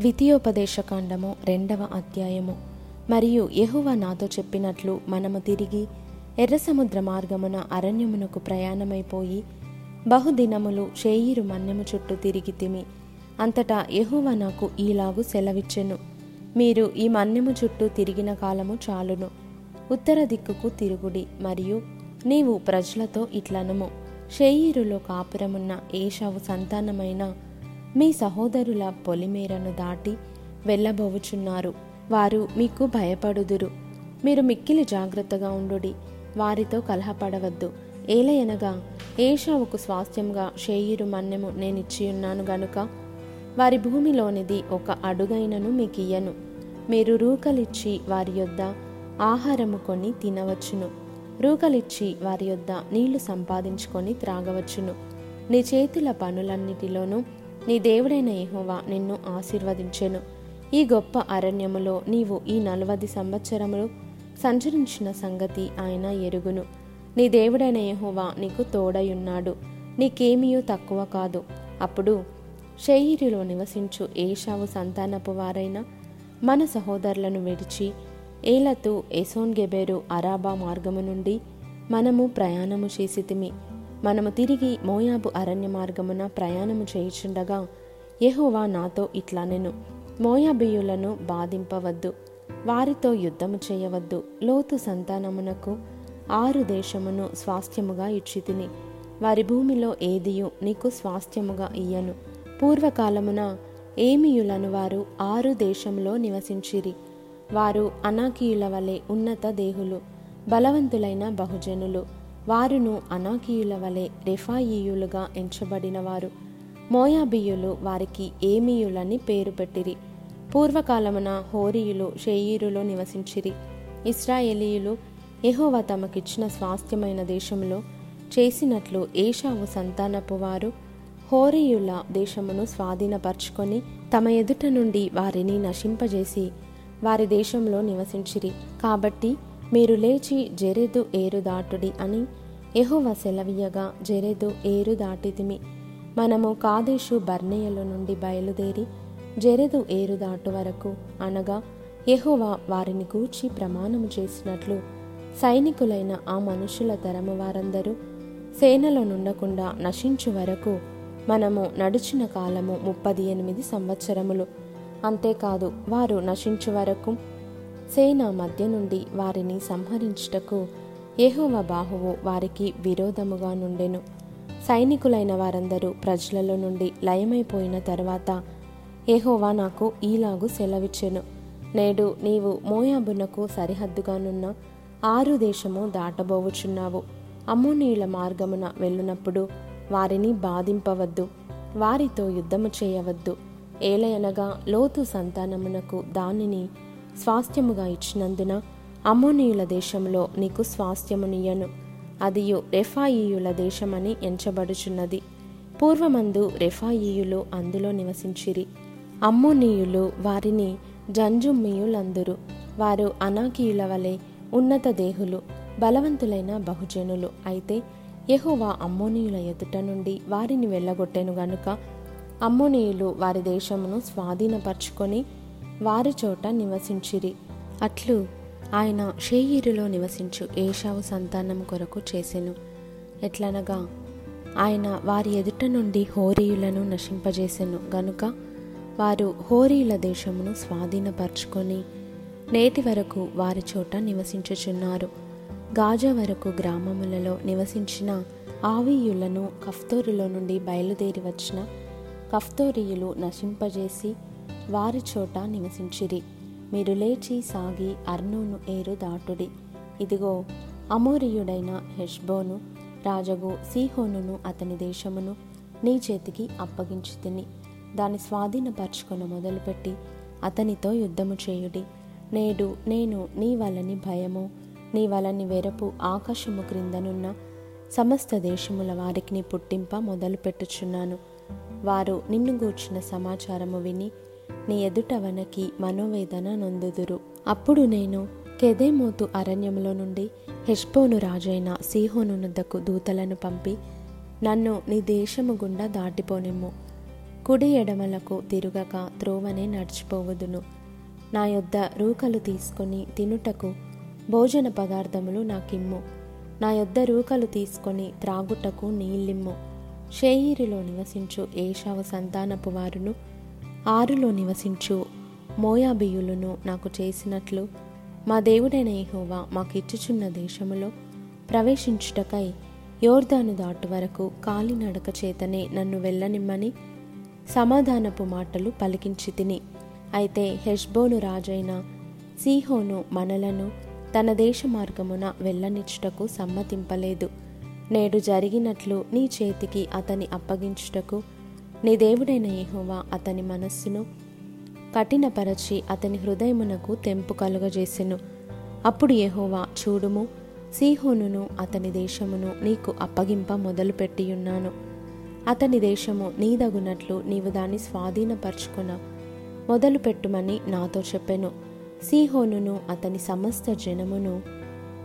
ద్వితీయోపదేశకాండము రెండవ అధ్యాయము. మరియు యహువ నాతో చెప్పినట్లు మనము తిరిగి ఎర్ర సముద్ర మార్గమున అరణ్యమునకు ప్రయాణమైపోయి బహుదినములు షేయిరు మన్యము చుట్టూ తిరిగి తిమి అంతటా యహువ నాకు ఈలాగు సెలవిచ్చెను. మీరు ఈ మన్యము చుట్టూ తిరిగిన కాలము చాలును. ఉత్తర దిక్కుకు తిరుగుడి మరియు నీవు ప్రజలతో ఇట్లనము. షేయిరులో కాపురమున్న ఏషావు సంతానమైన మీ సహోదరుల పొలిమేరను దాటి వెళ్ళబోవుచున్నారు వారు మీకు భయపడుదురు. మీరు మిక్కిలి జాగ్రత్తగా ఉండుడి. వారితో కలహపడవద్దు. ఏలయనగా ఏషావుకు స్వాస్థ్యంగా షేయిరు మన్యము నేనిచ్చియున్నాను గనుక వారి భూమిలోనిది ఒక అడుగైనను మీకియ్యను. మీరు రూకలిచ్చి వారి యొద్ద ఆహారము కొని తినవచ్చును. రూకలిచ్చి వారి యొద్ద నీళ్ళు సంపాదించుకొని త్రాగవచ్చును. నీ చేతుల పనులన్నిటిలోనూ నీ దేవుడైన యహోవా నిన్ను ఆశీర్వదించెను. ఈ గొప్ప అరణ్యములో నీవు ఈ నలవది సంవత్సరములు సంచరించిన సంగతి ఆయన ఎరుగును. నీ దేవుడైన యహోవా నీకు తోడయున్నాడు. నీకేమీయూ తక్కువ కాదు. అప్పుడు షెయిరిలో నివసించు ఏషావు సంతానపు వారైన మన సహోదరులను విడిచి ఏలతు ఎసోన్ గెబేరు అరాబా మార్గము నుండి మనము ప్రయాణము చేసితిమి. మనము తిరిగి మోయాబు అరణ్య మార్గమున ప్రయాణము చేయుచుండగా యెహోవా నాతో ఇట్లా నేను మోయాబియులను బాధింపవద్దు. వారితో యుద్ధము చేయవద్దు. లోతు సంతానమునకు ఆరు దేశమును స్వాస్థ్యముగా ఇచ్చితిని. వారి భూమిలో ఏదియు నీకు స్వాస్థ్యముగా ఇయ్యను. పూర్వకాలమున ఏమియులను వారు ఆరు దేశంలో నివసించిరి. వారు అనాకీయుల వలె ఉన్నత దేహులు బలవంతులైన బహుజనులు. వారును అనాకీయుల వలె రెఫాయియులుగా ఎంచబడినవారు. మోయాబియులు వారికి ఏమీయులని పేరు పెట్టిరి. పూర్వకాలమున హోరీయులు షేయీరులో నివసించిరి. ఇస్రాయేలీయులు ఎహోవా తమకిచ్చిన స్వాస్థ్యమైన దేశంలో చేసినట్లు ఏషావు సంతానపు వారు హోరీయుల దేశమును స్వాధీనపరుచుకొని తమ ఎదుట నుండి వారిని నశింపజేసి వారి దేశంలో నివసించిరి. కాబట్టి మీరు లేచి జెరెదు ఏరు దాటుడి అని యెహోవా సెలవీయగా జెరెదు ఏరు దాటితిమి. మనము కాదేశు బర్నేయల నుండి బయలుదేరి జెరెదు ఏరు దాటు వరకు అనగా యెహోవా వారిని గూర్చి ప్రమాణము చేసినట్లు సైనికులైన ఆ మనుషుల తరము వారందరూ సేనలో నుండకుండా నశించు వరకు మనము నడిచిన కాలము ముప్పది ఎనిమిది సంవత్సరములు. అంతేకాదు వారు నశించు వరకు సేన మధ్య నుండి వారిని సంహరించుటకు ఏహోవ బాహువు వారికి విరోధముగా నుండెను. సైనికులైన వారందరూ ప్రజలలో నుండి లయమైపోయిన తర్వాత ఏహోవా నాకు ఈలాగు సెలవిచ్చెను. నేడు నీవు మోయాబునకు సరిహద్దుగానున్న ఆరు దేశము దాటబోవుచున్నావు. అమ్మోనీయుల మార్గమున వెళ్ళునప్పుడు వారిని బాధింపవద్దు. వారితో యుద్ధము చేయవద్దు. ఏలయనగా లోతు సంతానమునకు దానిని స్వాస్థ్యముగా ఇచ్చినందున అమ్మోనీయుల దేశంలో నీకు స్వాస్థ్యమునియను అదియు రెఫాయియుల దేశమని ఎంచబడుచున్నది. పూర్వమందు రెఫాయియులు అందులో నివసించిరి. అమ్మోనీయులు వారిని జంజుమ్మీయులందురు. వారు అనాకీయుల వలె ఉన్నత దేహులు బలవంతులైన బహుజనులు. అయితే యహోవా అమ్మోనీయుల ఎదుట నుండి వారిని వెళ్ళగొట్టెను గనుక అమ్మోనీయులు వారి దేశమును స్వాధీనపరుచుకొని వారి చోట నివసించిరి. అట్లు ఆయన షేయిరులో నివసించు ఏషావు సంతానం కొరకు చేసెను. ఎట్లనగా ఆయన వారి ఎదుట నుండి హోరీయులను నశింపజేసెను. గనుక వారు హోరీయుల దేశమును స్వాధీనపరుచుకొని నేటి వరకు వారి చోట నివసించుచున్నారు. గాజా వరకు గ్రామములలో నివసించిన ఆవీయులను కఫ్తోరులో నుండి బయలుదేరి వచ్చిన కఫ్తోరీయులు నశింపజేసి వారి చోట నివసించిరి. మీరు లేచి సాగి అర్నోను ఏరు దాటుడి. ఇదిగో అమోరియుడైన హెష్బోను రాజగు సీహోనును అతని దేశమును నీ చేతికి అప్పగించి తిని దాని స్వాధీనపరచుకొని మొదలుపెట్టి అతనితో యుద్ధము చేయుడి. నేడు నేను నీ వలని భయము నీ వలని వెరపు ఆకాశము క్రిందనున్న సమస్త దేశముల వారికి పుట్టింప మొదలుపెట్టుచున్నాను. వారు నిన్ను గూర్చిన సమాచారము విని నీ ఎదుట వనకి మనోవేదన నొందుదురు. అప్పుడు నేను కెదేమోతు అరణ్యములో నుండి హెష్బోను రాజైన సీహోనునద్దకు దూతలను పంపి నన్ను నీ దేశము గుండా దాటిపోనిమ్ము. కుడి ఎడమలకు తిరుగక త్రోవనే నడిచిపోవదును. నా యొద్ద రూకలు తీసుకొని తినుటకు భోజన పదార్థములు నాకిమ్ము. నా యొద్ద రూకలు తీసుకొని త్రాగుటకు నీళ్ళిమ్ము. షేయిరిలో నివసించు ఏషావ సంతానపు వారును ఆరులో నివసించు. మోయాబియులను నాకు చేసినట్లు మా దేవుడైన మాకు మాకిచ్చుచున్న దేశములో ప్రవేశించుటకై యోర్దాను దాటు వరకు కాలినడక చేతనే నన్ను వెళ్ళనిమ్మని సమాధానపు మాటలు పలికించి తిని. అయితే హెష్బోను రాజైన సీహోను మనలను తన దేశ మార్గమున వెళ్ళనిచ్చుటకు సమ్మతింపలేదు. నేడు జరిగినట్లు నీ చేతికి అతని అప్పగించుటకు నీ దేవుడైన యహోవా అతని మనస్సును కఠినపరచి అతని హృదయమునకు తెంపు కలుగజేసెను. అప్పుడు యహోవా చూడుము సీహోనును అతని దేశమును నీకు అప్పగింప మొదలుపెట్టియున్నాను. అతని దేశము నీదగునట్లు నీవు దాన్ని స్వాధీనపరచుకొన మొదలుపెట్టుమని నాతో చెప్పెను. సీహోనును అతని సమస్త జనమును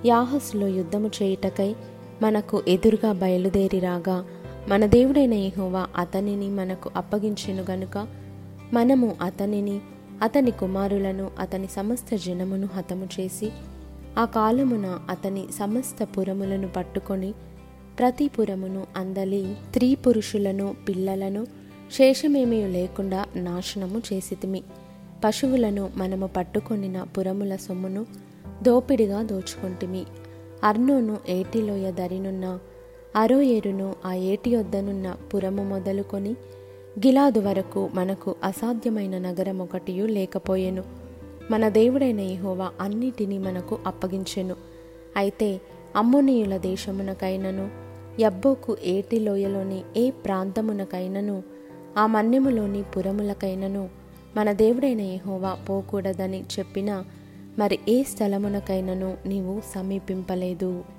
యాహస్లో యుద్ధము చేయుటకై మనకు ఎదురుగా బయలుదేరి రాగా మన దేవుడైన యహోవా అతనిని మనకు అప్పగించెను గనుక మనము అతనిని అతని కుమారులను అతని సమస్త జనమును హతము చేసి ఆ కాలమున అతని సమస్త పురములను పట్టుకొని ప్రతి పురమును అందలి స్త్రీ పురుషులను పిల్లలను శేషమేమీ లేకుండా నాశనము చేసితిమి. పశువులను మనము పట్టుకొనిన పురముల సొమ్మును దోపిడిగా దోచుకొంటిమి. అర్నోను ఏటిలోయ దరినున్న అరో ఏరును ఆ ఏటి వద్దనున్న పురము మొదలుకొని గిలాదు వరకు మనకు అసాధ్యమైన నగరం ఒకటియు లేకపోయెను. మన దేవుడైన యెహోవా అన్నిటినీ మనకు అప్పగించెను. అయితే అమ్మోనీయుల దేశమునకైనను యబ్బోకు ఏటి లోయలోని ఏ ప్రాంతమునకైనను ఆ మన్యములోని పురములకైనను మన దేవుడైన యెహోవా పోకూడదని చెప్పిన మరి ఏ స్థలమునకైనను నీవు సమీపింపలేదు.